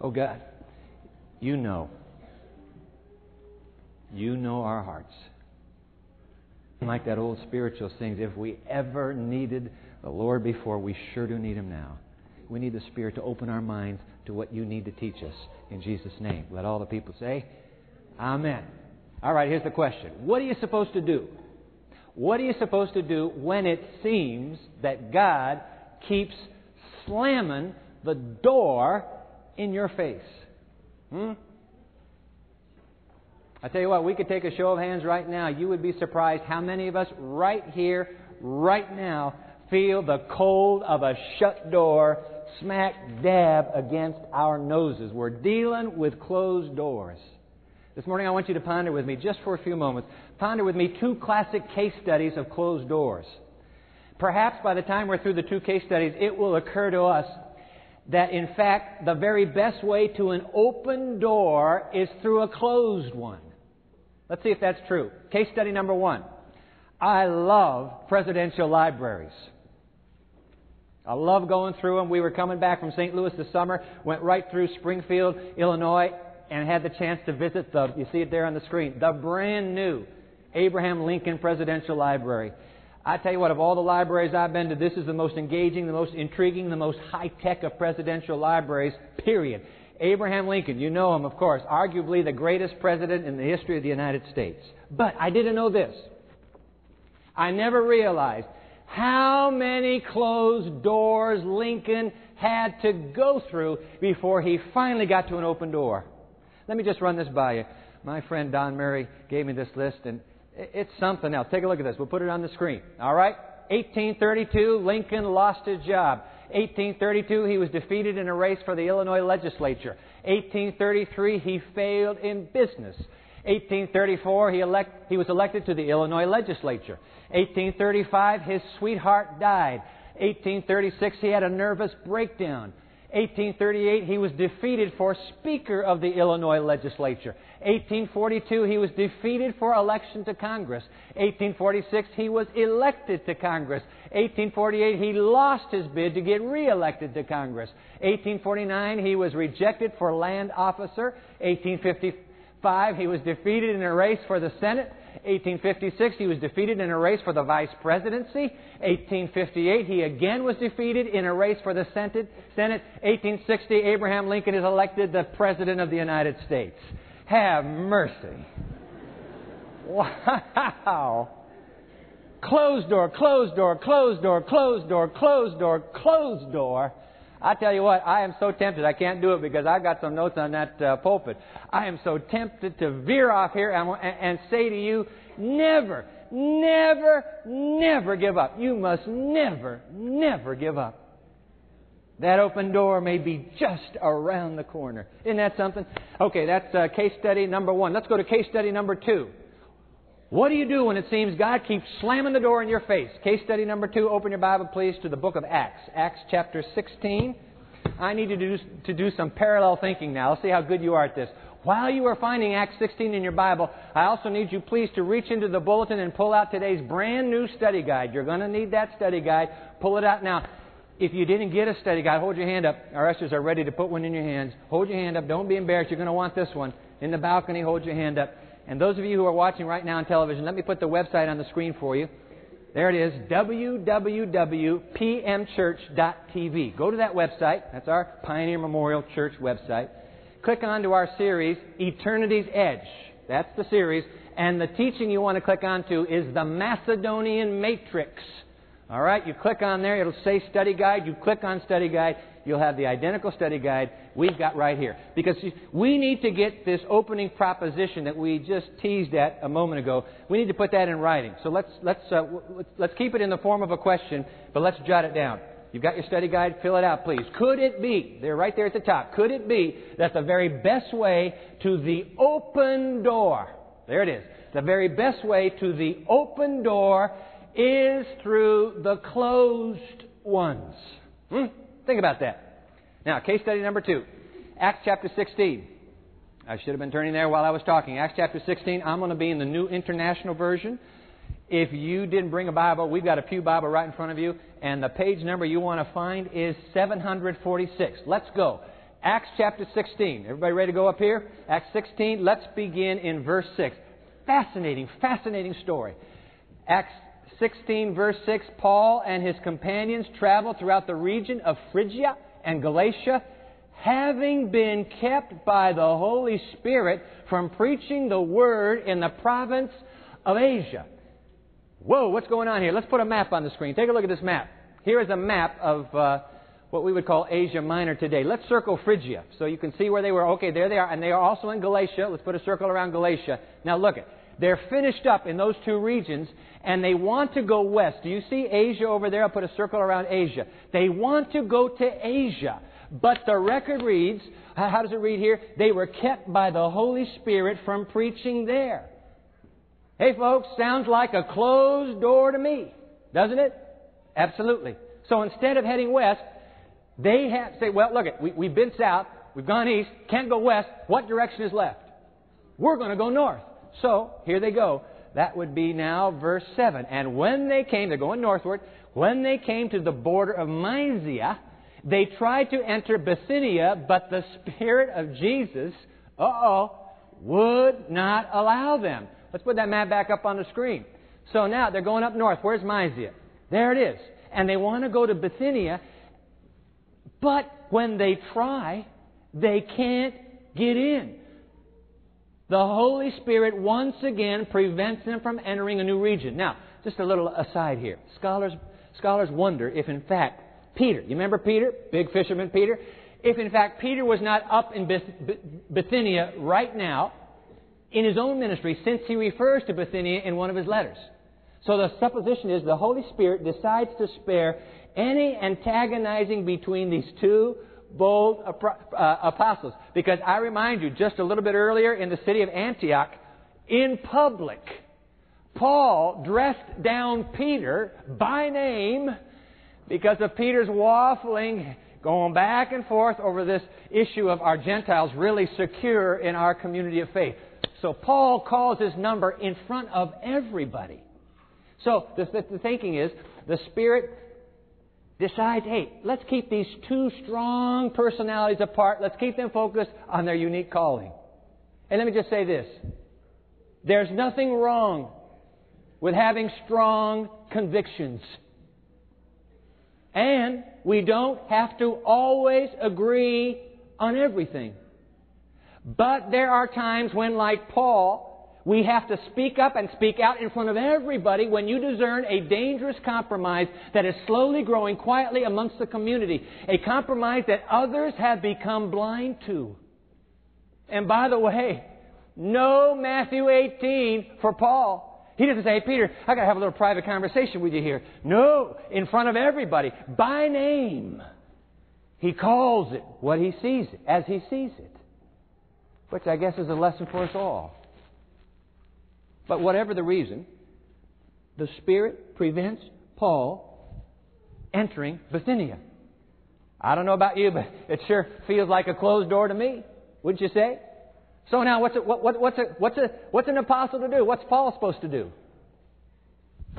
Oh God, you know. You know our hearts. Like that old spiritual sings, if we ever needed the Lord before, we sure do need Him now. We need the Spirit to open our minds to what you need to teach us in Jesus' name. Let all the people say, Amen. All right, here's the question What are you supposed to do? What are you supposed to do when it seems that God keeps slamming the door in your face? Hmm? I tell you what, we could take a show of hands right now. You would be surprised how many of us right here, right now, feel the cold of a shut door smack dab against our noses. We're dealing with closed doors. This morning I want you to ponder with me, just for a few moments, ponder with me two classic case studies of closed doors. Perhaps by the time we're through the two case studies, it will occur to us that in fact the very best way to an open door is through a closed one. Let's see if that's true. Case study number one. I love presidential libraries. I love going through them. We were coming back from St. Louis this summer, went right through Springfield, Illinois, and had the chance to visit the, you see it there on the screen, the brand new Abraham Lincoln Presidential Library. I tell you what, of all the libraries I've been to, this is the most engaging, the most intriguing, the most high tech of presidential libraries, period. Abraham Lincoln, you know him, of course, arguably the greatest president in the history of the United States. But I didn't know this. I never realized how many closed doors Lincoln had to go through before he finally got to an open door. Let me just run this by you. My friend Don Murray gave me this list, and it's something else. Take a look at this. We'll put it on the screen. All right? 1832, Lincoln lost his job. 1832, he was defeated in a race for the Illinois legislature. 1833, he failed in business. 1834, he, elect, he was elected to the Illinois legislature. 1835, his sweetheart died. 1836, he had a nervous breakdown. 1838, he was defeated for Speaker of the Illinois legislature. 1842, he was defeated for election to Congress. 1846, he was elected to Congress. 1848, he lost his bid to get reelected to Congress. 1849, he was rejected for land officer. 1855, he was defeated in a race for the Senate. 1856, he was defeated in a race for the vice presidency. 1858, he again was defeated in a race for the Senate. 1860, Abraham Lincoln is elected the President of the United States. Have mercy. Wow. Closed door, closed door, closed door, closed door, closed door, closed door. I tell you what, I am so tempted. I can't do it because I've got some notes on that uh, pulpit. I am so tempted to veer off here and, and, and say to you, never, never, never give up. You must never, never give up. That open door may be just around the corner. Isn't that something? Okay, that's uh, case study number one. Let's go to case study number two. What do you do when it seems God keeps slamming the door in your face? Case study number two. Open your Bible, please, to the book of Acts. Acts chapter 16. I need you to do, to do some parallel thinking now. Let's see how good you are at this. While you are finding Acts 16 in your Bible, I also need you, please, to reach into the bulletin and pull out today's brand new study guide. You're going to need that study guide. Pull it out now. If you didn't get a study guide, hold your hand up. Our ushers are ready to put one in your hands. Hold your hand up. Don't be embarrassed. You're going to want this one. In the balcony, hold your hand up. And those of you who are watching right now on television, let me put the website on the screen for you. There it is, www.pmchurch.tv. Go to that website. That's our Pioneer Memorial Church website. Click on to our series, Eternity's Edge. That's the series. And the teaching you want to click onto is the Macedonian Matrix. All right, you click on there, it'll say study guide. You click on study guide, you'll have the identical study guide we've got right here. Because we need to get this opening proposition that we just teased at a moment ago. We need to put that in writing. So let's let's uh, let's keep it in the form of a question, but let's jot it down. You've got your study guide, fill it out, please. Could it be, they're right there at the top, could it be that the very best way to the open door, there it is, the very best way to the open door is through the closed ones. Hmm? Think about that. Now, case study number two Acts chapter 16. I should have been turning there while I was talking. Acts chapter 16, I'm going to be in the New International Version. If you didn't bring a Bible, we've got a Pew Bible right in front of you, and the page number you want to find is 746. Let's go. Acts chapter 16. Everybody ready to go up here? Acts 16. Let's begin in verse 6. Fascinating, fascinating story. Acts 16, verse 6 Paul and his companions traveled throughout the region of Phrygia and Galatia, having been kept by the Holy Spirit from preaching the word in the province of Asia. Whoa, what's going on here? Let's put a map on the screen. Take a look at this map. Here is a map of uh, what we would call Asia Minor today. Let's circle Phrygia so you can see where they were. Okay, there they are. And they are also in Galatia. Let's put a circle around Galatia. Now look it. They're finished up in those two regions and they want to go west. Do you see Asia over there? I'll put a circle around Asia. They want to go to Asia. But the record reads, how does it read here? They were kept by the Holy Spirit from preaching there. Hey folks, sounds like a closed door to me, doesn't it? Absolutely. So instead of heading west, they have say, well, look, it, we, we've been south, we've gone east, can't go west. What direction is left? We're going to go north. So here they go. That would be now verse 7. And when they came, they're going northward, when they came to the border of Mysia, they tried to enter Bithynia, but the Spirit of Jesus, uh oh, would not allow them. Let's put that map back up on the screen. So now they're going up north. Where's Mysia? There it is. And they want to go to Bithynia, but when they try, they can't get in. The Holy Spirit once again prevents them from entering a new region. Now, just a little aside here. Scholars, scholars wonder if, in fact, Peter, you remember Peter? Big fisherman Peter? If, in fact, Peter was not up in Bithynia right now in his own ministry, since he refers to Bithynia in one of his letters. So the supposition is the Holy Spirit decides to spare any antagonizing between these two bold uh, apostles. Because I remind you, just a little bit earlier in the city of Antioch, in public, Paul dressed down Peter by name because of Peter's waffling, going back and forth over this issue of our Gentiles really secure in our community of faith. So Paul calls his number in front of everybody. So the, the thinking is the Spirit decides, hey, let's keep these two strong personalities apart. Let's keep them focused on their unique calling. And let me just say this. There's nothing wrong with having strong convictions. And we don't have to always agree on everything. But there are times when, like Paul, we have to speak up and speak out in front of everybody when you discern a dangerous compromise that is slowly growing quietly amongst the community. A compromise that others have become blind to. And by the way, no Matthew 18 for Paul. He doesn't say, hey, Peter, I got to have a little private conversation with you here. No, in front of everybody, by name. He calls it what he sees it, as he sees it. Which I guess is a lesson for us all. But whatever the reason, the Spirit prevents Paul entering Bithynia. I don't know about you, but it sure feels like a closed door to me, wouldn't you say? So now, what's, a, what, what, what's, a, what's, a, what's an apostle to do? What's Paul supposed to do?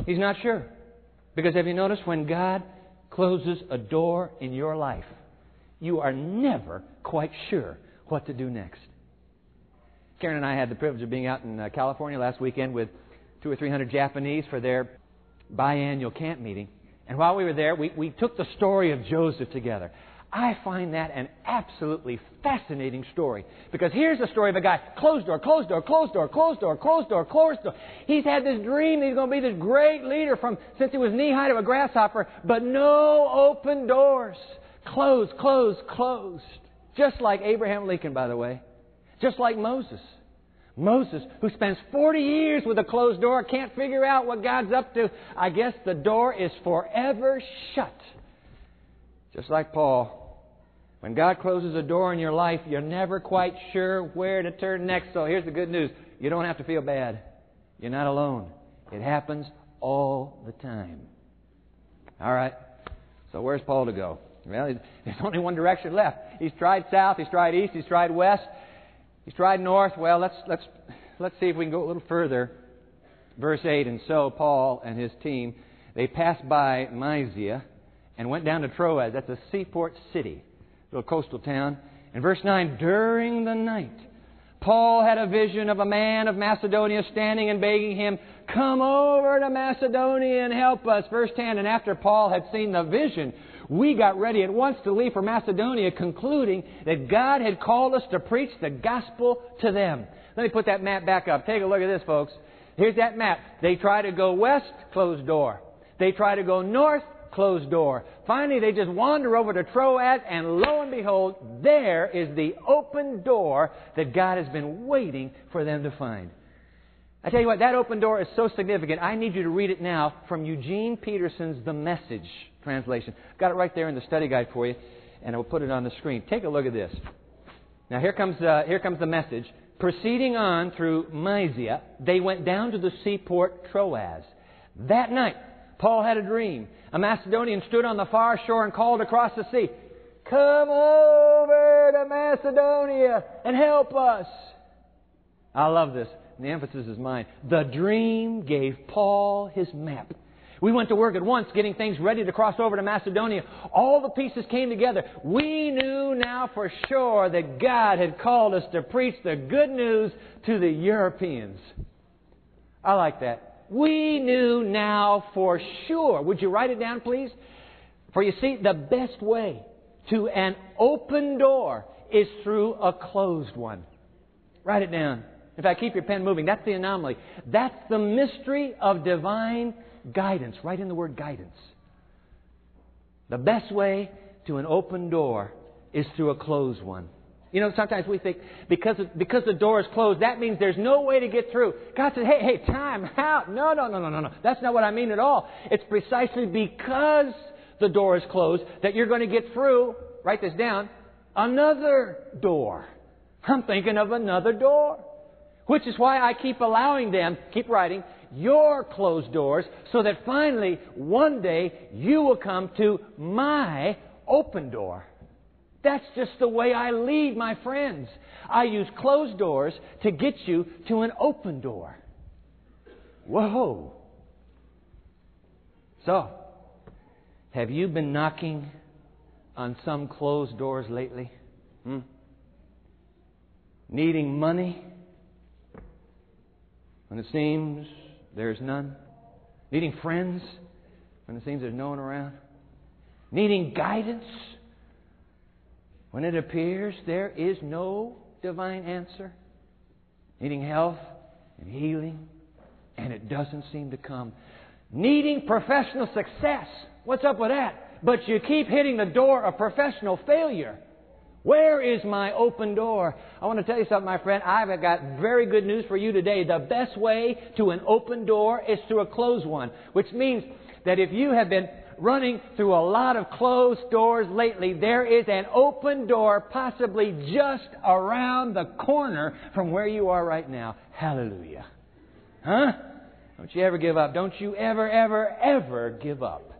He's not sure. Because have you noticed when God closes a door in your life, you are never quite sure what to do next. Karen and I had the privilege of being out in uh, California last weekend with two or three hundred Japanese for their biannual camp meeting. And while we were there, we, we took the story of Joseph together. I find that an absolutely fascinating story. Because here's the story of a guy, closed door, closed door, closed door, closed door, closed door, closed door. He's had this dream that he's going to be this great leader from since he was knee high to a grasshopper, but no open doors. Closed, closed, closed. Just like Abraham Lincoln, by the way. Just like Moses. Moses, who spends 40 years with a closed door, can't figure out what God's up to. I guess the door is forever shut. Just like Paul. When God closes a door in your life, you're never quite sure where to turn next. So here's the good news you don't have to feel bad. You're not alone. It happens all the time. All right. So where's Paul to go? Well, there's only one direction left. He's tried south, he's tried east, he's tried west. He's tried north. Well, let's, let's, let's see if we can go a little further. Verse 8 And so Paul and his team, they passed by Mysia and went down to Troas. That's a seaport city, little coastal town. In verse 9, during the night, Paul had a vision of a man of Macedonia standing and begging him, Come over to Macedonia and help us. Verse 10, and after Paul had seen the vision, we got ready at once to leave for Macedonia, concluding that God had called us to preach the gospel to them. Let me put that map back up. Take a look at this, folks. Here's that map. They try to go west, closed door. They try to go north, closed door. Finally, they just wander over to Troas, and lo and behold, there is the open door that God has been waiting for them to find. I tell you what, that open door is so significant. I need you to read it now from Eugene Peterson's The Message translation. Got it right there in the study guide for you, and I will put it on the screen. Take a look at this. Now here comes uh, here comes the message. Proceeding on through Mysia, they went down to the seaport Troas. That night, Paul had a dream. A Macedonian stood on the far shore and called across the sea, Come over to Macedonia and help us. I love this the emphasis is mine. The dream gave Paul his map. We went to work at once getting things ready to cross over to Macedonia. All the pieces came together. We knew now for sure that God had called us to preach the good news to the Europeans. I like that. We knew now for sure. Would you write it down, please? For you see, the best way to an open door is through a closed one. Write it down. In fact, keep your pen moving. That's the anomaly. That's the mystery of divine guidance. Write in the word guidance. The best way to an open door is through a closed one. You know, sometimes we think because because the door is closed, that means there's no way to get through. God says, "Hey, hey, time out." No, no, no, no, no, no. That's not what I mean at all. It's precisely because the door is closed that you're going to get through. Write this down. Another door. I'm thinking of another door. Which is why I keep allowing them, keep writing, your closed doors, so that finally, one day, you will come to my open door. That's just the way I lead my friends. I use closed doors to get you to an open door. Whoa. So, have you been knocking on some closed doors lately? Hmm? Needing money? when it seems there's none. Needing friends when it seems there's no one around. Needing guidance when it appears there is no divine answer. Needing health and healing and it doesn't seem to come. Needing professional success. What's up with that? But you keep hitting the door of professional failure. Where is my open door? I want to tell you something, my friend. I've got very good news for you today. The best way to an open door is through a closed one, which means that if you have been running through a lot of closed doors lately, there is an open door possibly just around the corner from where you are right now. Hallelujah. Huh? Don't you ever give up. Don't you ever, ever, ever give up.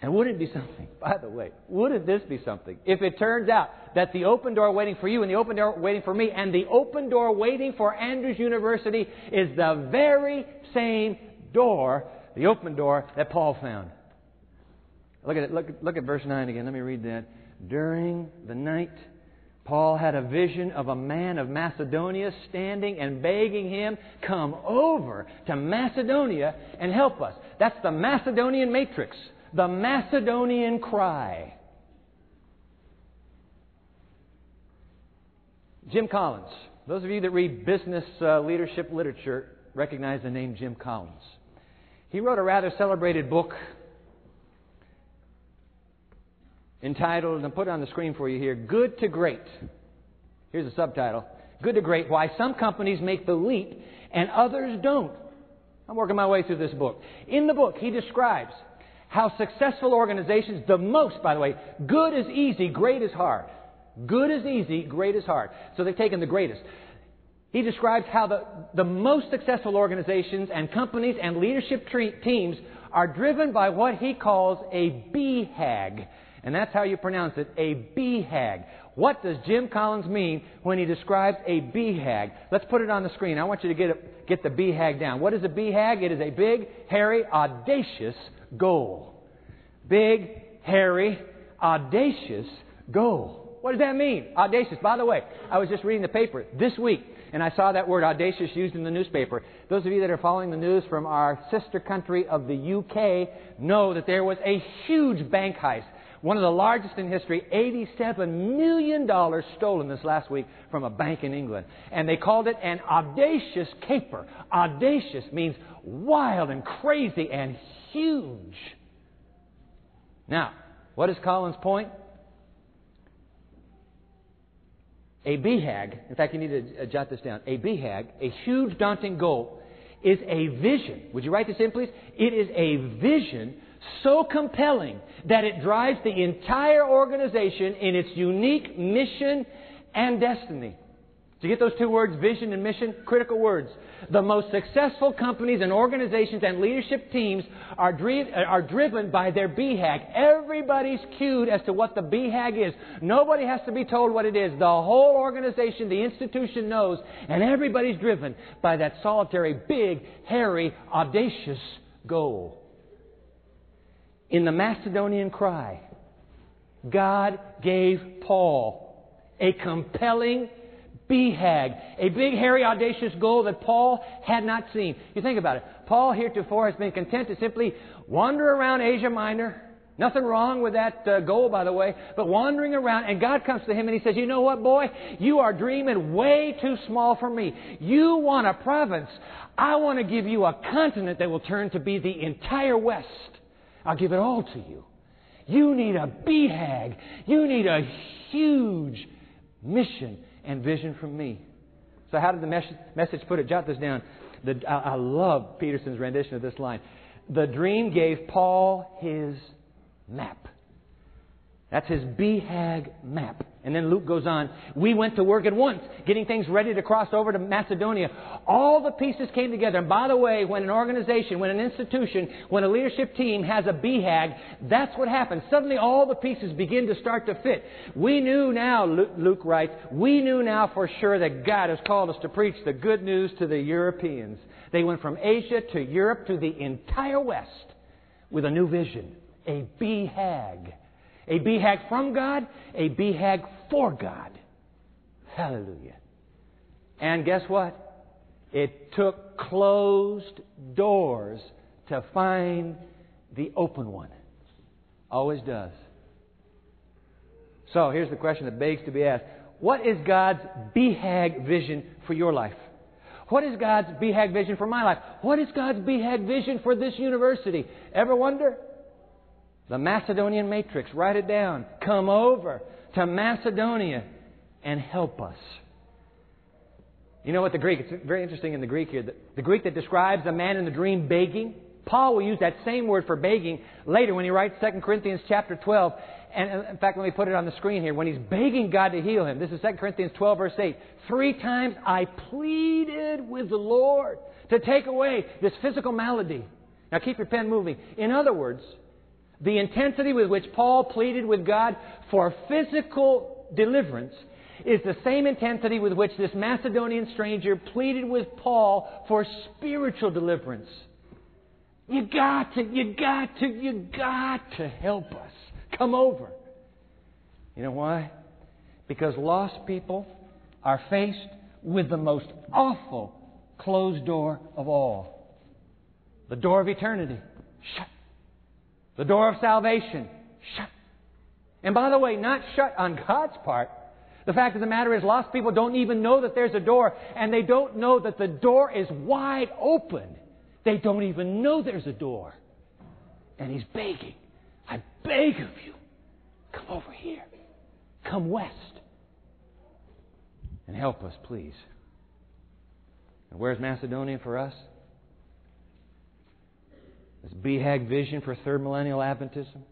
And wouldn't it be something, by the way, wouldn't this be something if it turns out that the open door waiting for you and the open door waiting for me and the open door waiting for Andrews University is the very same door, the open door that Paul found? Look at it. Look, look at verse 9 again. Let me read that. During the night, Paul had a vision of a man of Macedonia standing and begging him, Come over to Macedonia and help us. That's the Macedonian matrix the Macedonian cry. Jim Collins. Those of you that read business uh, leadership literature recognize the name Jim Collins. He wrote a rather celebrated book entitled, and put it on the screen for you here, Good to Great. Here's a subtitle Good to Great Why Some Companies Make the Leap and Others Don't. I'm working my way through this book. In the book, he describes how successful organizations, the most, by the way, good is easy, great is hard. Good is easy, great is hard. So they've taken the greatest. He describes how the, the most successful organizations and companies and leadership teams are driven by what he calls a BHAG. And that's how you pronounce it, a BHAG. What does Jim Collins mean when he describes a BHAG? Let's put it on the screen. I want you to get, get the BHAG down. What is a BHAG? It is a big, hairy, audacious goal. Big, hairy, audacious goal. What does that mean? Audacious. By the way, I was just reading the paper this week, and I saw that word audacious used in the newspaper. Those of you that are following the news from our sister country of the UK know that there was a huge bank heist one of the largest in history, $87 million stolen this last week from a bank in England. And they called it an audacious caper. Audacious means wild and crazy and huge. Now, what is Collins' point? A BHAG, in fact, you need to uh, jot this down. A BHAG, a huge, daunting goal, is a vision. Would you write this in, please? It is a vision so compelling that it drives the entire organization in its unique mission and destiny. Do you get those two words, vision and mission? Critical words. The most successful companies and organizations and leadership teams are, dri- are driven by their BHAG. Everybody's cued as to what the BHAG is. Nobody has to be told what it is. The whole organization, the institution knows, and everybody's driven by that solitary, big, hairy, audacious goal. In the Macedonian cry, God gave Paul a compelling BHAG, a big, hairy, audacious goal that Paul had not seen. You think about it. Paul heretofore has been content to simply wander around Asia Minor. Nothing wrong with that uh, goal, by the way, but wandering around, and God comes to him and he says, You know what, boy? You are dreaming way too small for me. You want a province. I want to give you a continent that will turn to be the entire West. I'll give it all to you. You need a BHAG. You need a huge mission and vision from me. So, how did the message put it? Jot this down. The, I, I love Peterson's rendition of this line. The dream gave Paul his map. That's his BHAG map. And then Luke goes on. We went to work at once, getting things ready to cross over to Macedonia. All the pieces came together. And by the way, when an organization, when an institution, when a leadership team has a BHAG, that's what happens. Suddenly all the pieces begin to start to fit. We knew now, Luke writes, we knew now for sure that God has called us to preach the good news to the Europeans. They went from Asia to Europe to the entire West with a new vision, a BHAG. A BHAG from God, a BHAG for God. Hallelujah. And guess what? It took closed doors to find the open one. Always does. So here's the question that begs to be asked What is God's BHAG vision for your life? What is God's BHAG vision for my life? What is God's BHAG vision for this university? Ever wonder? The Macedonian matrix. Write it down. Come over to Macedonia and help us. You know what the Greek, it's very interesting in the Greek here. The, the Greek that describes the man in the dream begging, Paul will use that same word for begging later when he writes 2 Corinthians chapter 12. And in fact, let me put it on the screen here. When he's begging God to heal him, this is 2 Corinthians 12, verse 8. Three times I pleaded with the Lord to take away this physical malady. Now keep your pen moving. In other words, the intensity with which Paul pleaded with God for physical deliverance is the same intensity with which this Macedonian stranger pleaded with Paul for spiritual deliverance. You got to, you got to, you got to help us. Come over. You know why? Because lost people are faced with the most awful closed door of all the door of eternity. Shut the door of salvation, shut. And by the way, not shut on God's part. The fact of the matter is, lost people don't even know that there's a door, and they don't know that the door is wide open. They don't even know there's a door. And He's begging, I beg of you, come over here. Come west. And help us, please. And where's Macedonia for us? This BHAG vision for third millennial Adventism.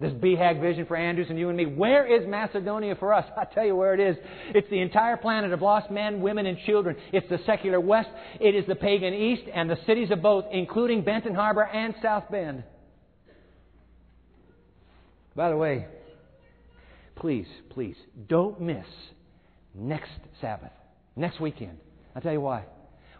This BHAG vision for Andrews and you and me. Where is Macedonia for us? I tell you where it is. It's the entire planet of lost men, women, and children. It's the secular West. It is the pagan East and the cities of both, including Benton Harbor and South Bend. By the way, please, please, don't miss next Sabbath, next weekend. I'll tell you why.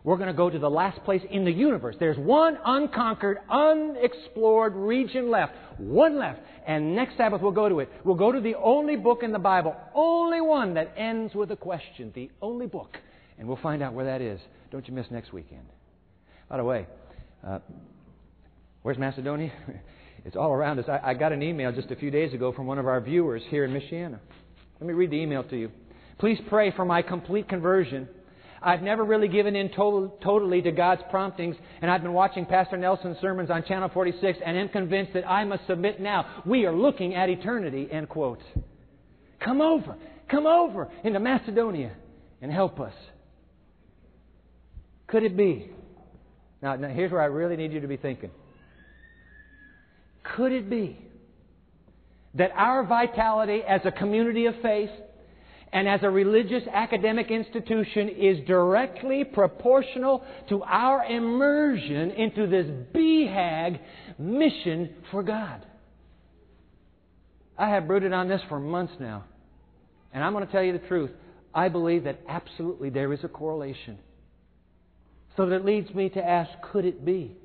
We're going to go to the last place in the universe. There's one unconquered, unexplored region left. One left. And next Sabbath we'll go to it. We'll go to the only book in the Bible, only one that ends with a question. The only book. And we'll find out where that is. Don't you miss next weekend. By the way, uh, where's Macedonia? it's all around us. I, I got an email just a few days ago from one of our viewers here in Michiana. Let me read the email to you. Please pray for my complete conversion I've never really given in total, totally to God's promptings, and I've been watching Pastor Nelson's sermons on Channel 46 and am convinced that I must submit now. We are looking at eternity, end quote. Come over, come over into Macedonia and help us. Could it be? Now, now here's where I really need you to be thinking. Could it be that our vitality as a community of faith and as a religious academic institution is directly proportional to our immersion into this BHAG mission for God. I have brooded on this for months now. And I'm going to tell you the truth. I believe that absolutely there is a correlation. So that leads me to ask could it be?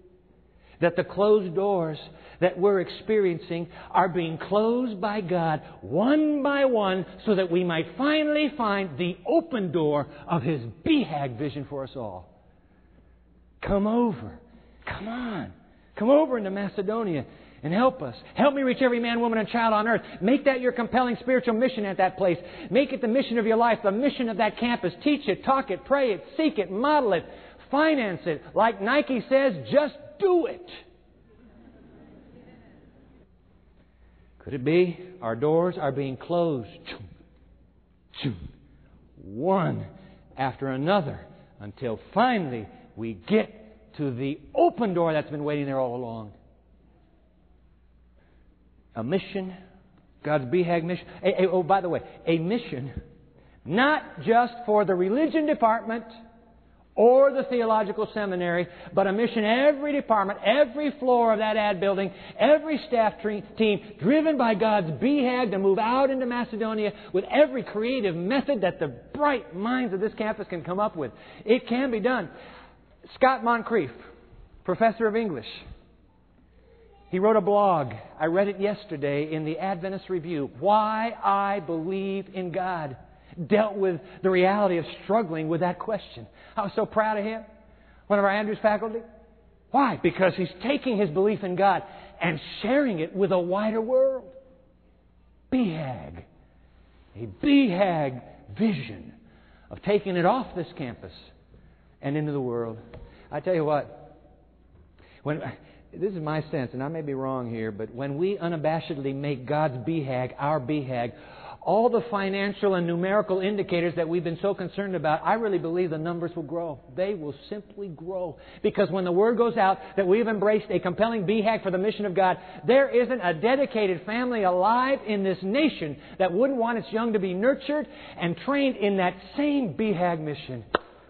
That the closed doors that we're experiencing are being closed by God one by one so that we might finally find the open door of His BHAG vision for us all. Come over. Come on. Come over into Macedonia and help us. Help me reach every man, woman, and child on earth. Make that your compelling spiritual mission at that place. Make it the mission of your life, the mission of that campus. Teach it, talk it, pray it, seek it, model it, finance it. Like Nike says, just do it. Could it be our doors are being closed one after another until finally we get to the open door that's been waiting there all along? A mission, God's BHAG mission. A, a, oh, by the way, a mission not just for the religion department or the theological seminary, but a mission every department, every floor of that ad building, every staff team driven by God's BHAG to move out into Macedonia with every creative method that the bright minds of this campus can come up with. It can be done. Scott Moncrieff, professor of English, he wrote a blog. I read it yesterday in the Adventist Review. Why I Believe in God dealt with the reality of struggling with that question. I was so proud of him, one of our Andrews faculty. Why? Because he's taking his belief in God and sharing it with a wider world. BHAG. A BHAG vision of taking it off this campus and into the world. I tell you what, when this is my sense, and I may be wrong here, but when we unabashedly make God's BHAG our BHAG, all the financial and numerical indicators that we've been so concerned about, I really believe the numbers will grow. They will simply grow. Because when the word goes out that we've embraced a compelling BHAG for the mission of God, there isn't a dedicated family alive in this nation that wouldn't want its young to be nurtured and trained in that same BHAG mission.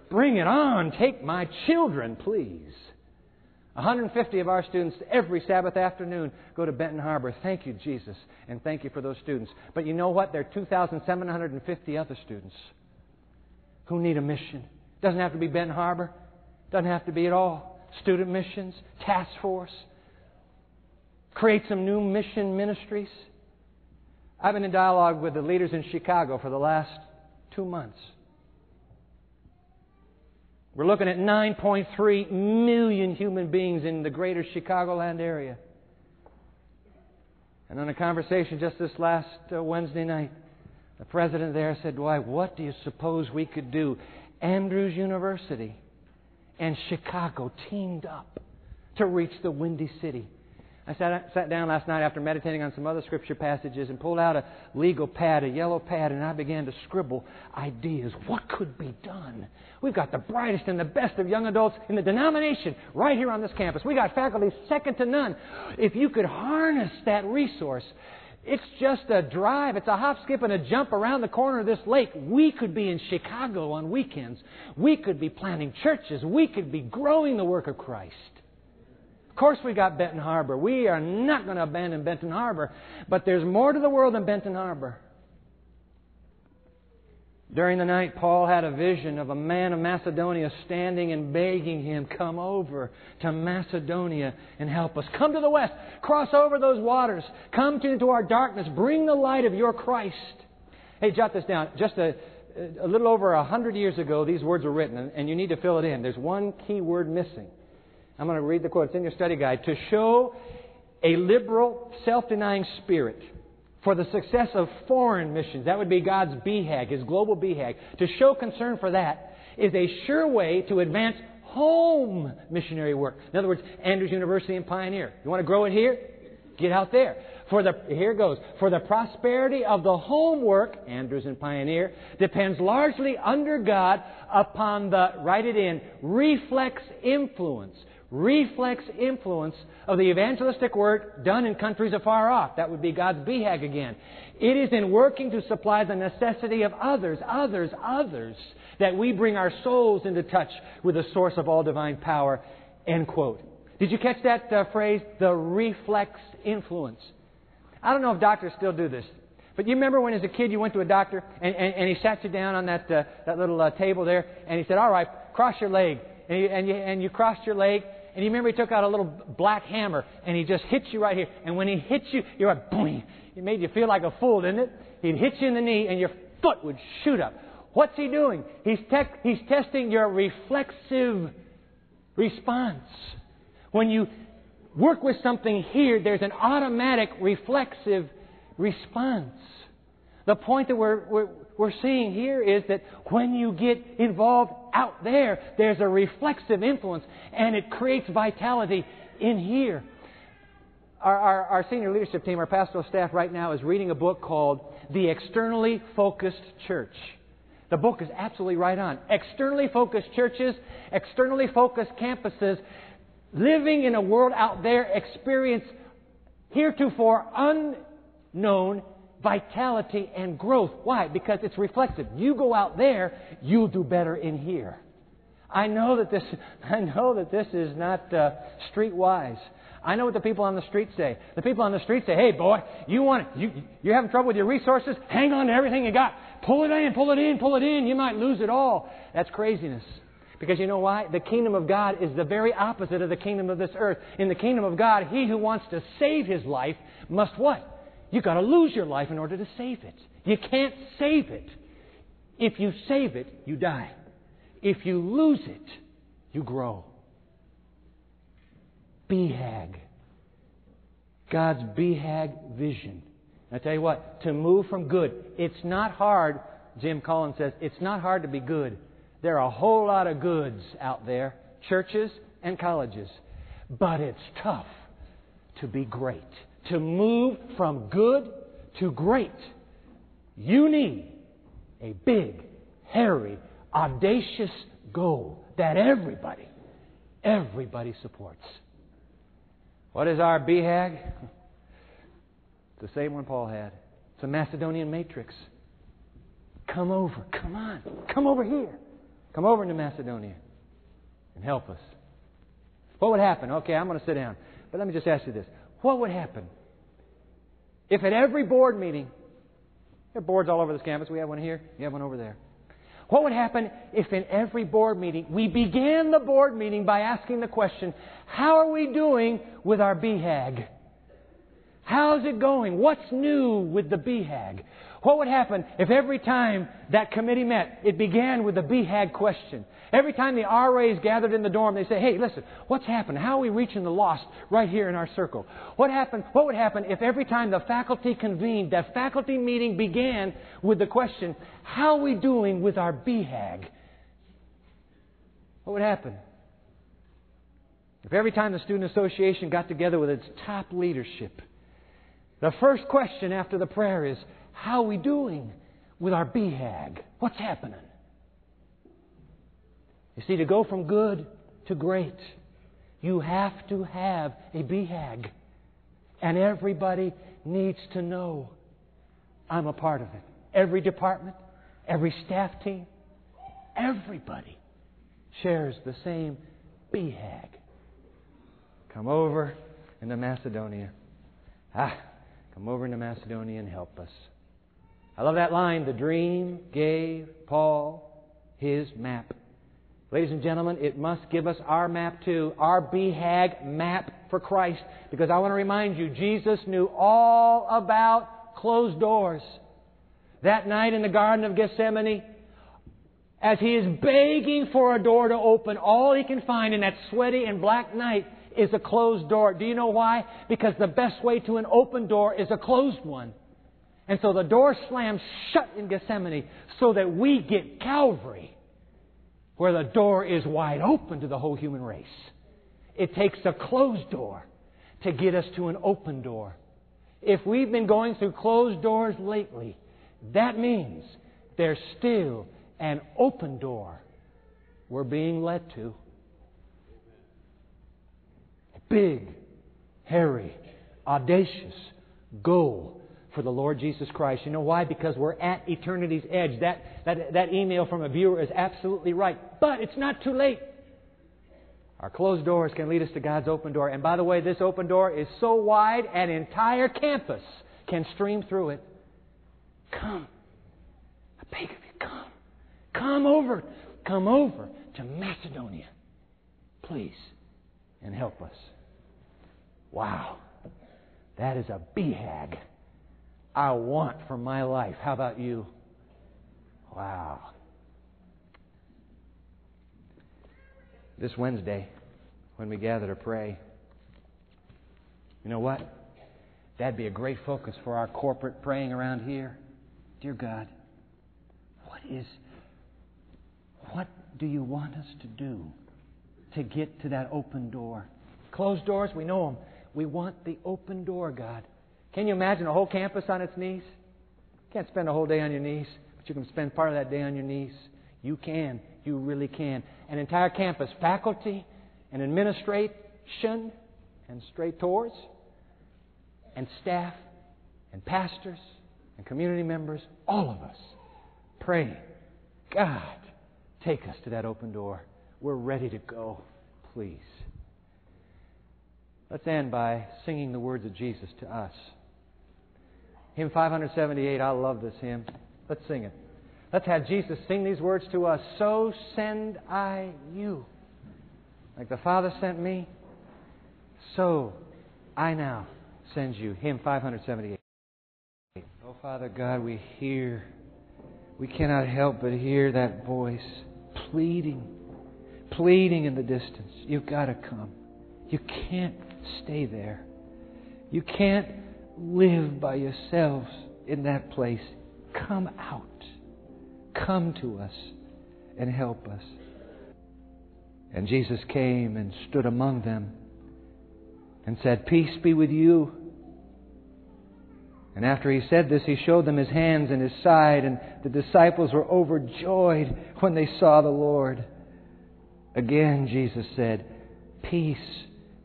Bring it on. Take my children, please. 150 of our students every Sabbath afternoon go to Benton Harbor. Thank you, Jesus, and thank you for those students. But you know what? There are 2,750 other students who need a mission. Doesn't have to be Benton Harbor. Doesn't have to be at all. Student missions, task force. Create some new mission ministries. I've been in dialogue with the leaders in Chicago for the last two months. We're looking at 9.3 million human beings in the greater Chicagoland area. And on a conversation just this last uh, Wednesday night, the president there said, Why, what do you suppose we could do? Andrews University and Chicago teamed up to reach the Windy City. I sat, sat down last night after meditating on some other scripture passages and pulled out a legal pad, a yellow pad, and I began to scribble ideas. What could be done? We've got the brightest and the best of young adults in the denomination right here on this campus. We got faculty second to none. If you could harness that resource, it's just a drive. It's a hop, skip, and a jump around the corner of this lake. We could be in Chicago on weekends. We could be planting churches. We could be growing the work of Christ. Of course, we got Benton Harbor. We are not going to abandon Benton Harbor, but there's more to the world than Benton Harbor. During the night, Paul had a vision of a man of Macedonia standing and begging him, Come over to Macedonia and help us. Come to the west. Cross over those waters. Come to, into our darkness. Bring the light of your Christ. Hey, jot this down. Just a, a little over a hundred years ago, these words were written, and you need to fill it in. There's one key word missing. I'm going to read the quote. It's in your study guide. To show a liberal, self denying spirit for the success of foreign missions. That would be God's BHAG, His global BHAG. To show concern for that is a sure way to advance home missionary work. In other words, Andrews University and Pioneer. You want to grow it here? Get out there. For the, here goes. For the prosperity of the home work, Andrews and Pioneer, depends largely under God upon the, write it in, reflex influence reflex influence of the evangelistic work done in countries afar off. That would be God's BHAG again. It is in working to supply the necessity of others, others, others, that we bring our souls into touch with the source of all divine power. End quote. Did you catch that uh, phrase? The reflex influence. I don't know if doctors still do this. But you remember when, as a kid, you went to a doctor and, and, and he sat you down on that, uh, that little uh, table there and he said, All right, cross your leg. And and, you, and you crossed your leg and you remember he took out a little black hammer and he just hits you right here. And when he hits you, you're like, boom. It made you feel like a fool, didn't it? He'd hit you in the knee and your foot would shoot up. What's he doing? He's, te- he's testing your reflexive response. When you work with something here, there's an automatic reflexive response. The point that we're, we're, we're seeing here is that when you get involved out there, there's a reflexive influence and it creates vitality in here. Our, our, our, senior leadership team, our pastoral staff right now is reading a book called The Externally Focused Church. The book is absolutely right on. Externally focused churches, externally focused campuses, living in a world out there experience heretofore unknown vitality and growth. Why? Because it's reflective. You go out there, you'll do better in here. I know that this, I know that this is not uh, streetwise. I know what the people on the street say. The people on the street say, "Hey, boy, you want you you're having trouble with your resources? Hang on to everything you got. Pull it in, pull it in, pull it in. You might lose it all." That's craziness. Because you know why? The kingdom of God is the very opposite of the kingdom of this earth. In the kingdom of God, he who wants to save his life must what? You've got to lose your life in order to save it. You can't save it. If you save it, you die. If you lose it, you grow. BHAG. God's BHAG vision. I tell you what, to move from good, it's not hard, Jim Collins says, it's not hard to be good. There are a whole lot of goods out there, churches and colleges. But it's tough to be great to move from good to great, you need a big, hairy, audacious goal that everybody, everybody supports. What is our BHAG? The same one Paul had. It's a Macedonian matrix. Come over. Come on. Come over here. Come over into Macedonia and help us. What would happen? Okay, I'm going to sit down. But let me just ask you this. What would happen if at every board meeting, there are boards all over this campus, we have one here, you have one over there. What would happen if in every board meeting we began the board meeting by asking the question, How are we doing with our BHAG? How's it going? What's new with the BHAG? What would happen if every time that committee met, it began with the BHAG question? Every time the RAs gathered in the dorm, they say, hey, listen, what's happened? How are we reaching the lost right here in our circle? What, happened, what would happen if every time the faculty convened, that faculty meeting began with the question, how are we doing with our BHAG? What would happen? If every time the Student Association got together with its top leadership, the first question after the prayer is, how are we doing with our BHAG? What's happening? You see, to go from good to great, you have to have a BHAG. And everybody needs to know I'm a part of it. Every department, every staff team, everybody shares the same BHAG. Come over into Macedonia. Ah, come over into Macedonia and help us. I love that line. The dream gave Paul his map. Ladies and gentlemen, it must give us our map too, our BHAG map for Christ. Because I want to remind you, Jesus knew all about closed doors. That night in the Garden of Gethsemane, as he is begging for a door to open, all he can find in that sweaty and black night is a closed door. Do you know why? Because the best way to an open door is a closed one. And so the door slams shut in Gethsemane so that we get Calvary, where the door is wide open to the whole human race. It takes a closed door to get us to an open door. If we've been going through closed doors lately, that means there's still an open door we're being led to. Big, hairy, audacious goal for the Lord Jesus Christ. You know why? Because we're at eternity's edge. That, that, that email from a viewer is absolutely right. But it's not too late. Our closed doors can lead us to God's open door. And by the way, this open door is so wide, an entire campus can stream through it. Come. I beg of you, come. Come over. Come over to Macedonia. Please. And help us. Wow. That is a BHAG I want for my life. How about you? Wow. This Wednesday, when we gather to pray, you know what? That'd be a great focus for our corporate praying around here. Dear God, what is what do you want us to do to get to that open door? Closed doors, we know them. We want the open door, God. Can you imagine a whole campus on its knees? You can't spend a whole day on your knees, but you can spend part of that day on your knees. You can. You really can. An entire campus, faculty and administration and straight tours and staff and pastors and community members, all of us, praying, God, take us to that open door. We're ready to go. Please. Let's end by singing the words of Jesus to us. Hymn 578, I love this hymn. Let's sing it. Let's have Jesus sing these words to us. So send I you. Like the Father sent me, so I now send you. Hymn 578. Oh, Father God, we hear, we cannot help but hear that voice pleading, pleading in the distance. You've got to come. You can't stay there. You can't live by yourselves in that place. Come out. Come to us and help us. And Jesus came and stood among them and said, Peace be with you. And after he said this, he showed them his hands and his side, and the disciples were overjoyed when they saw the Lord. Again, Jesus said, Peace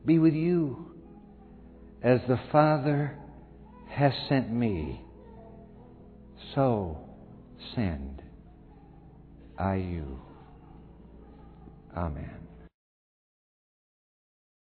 be with you. As the Father has sent me, so send I you. Amen.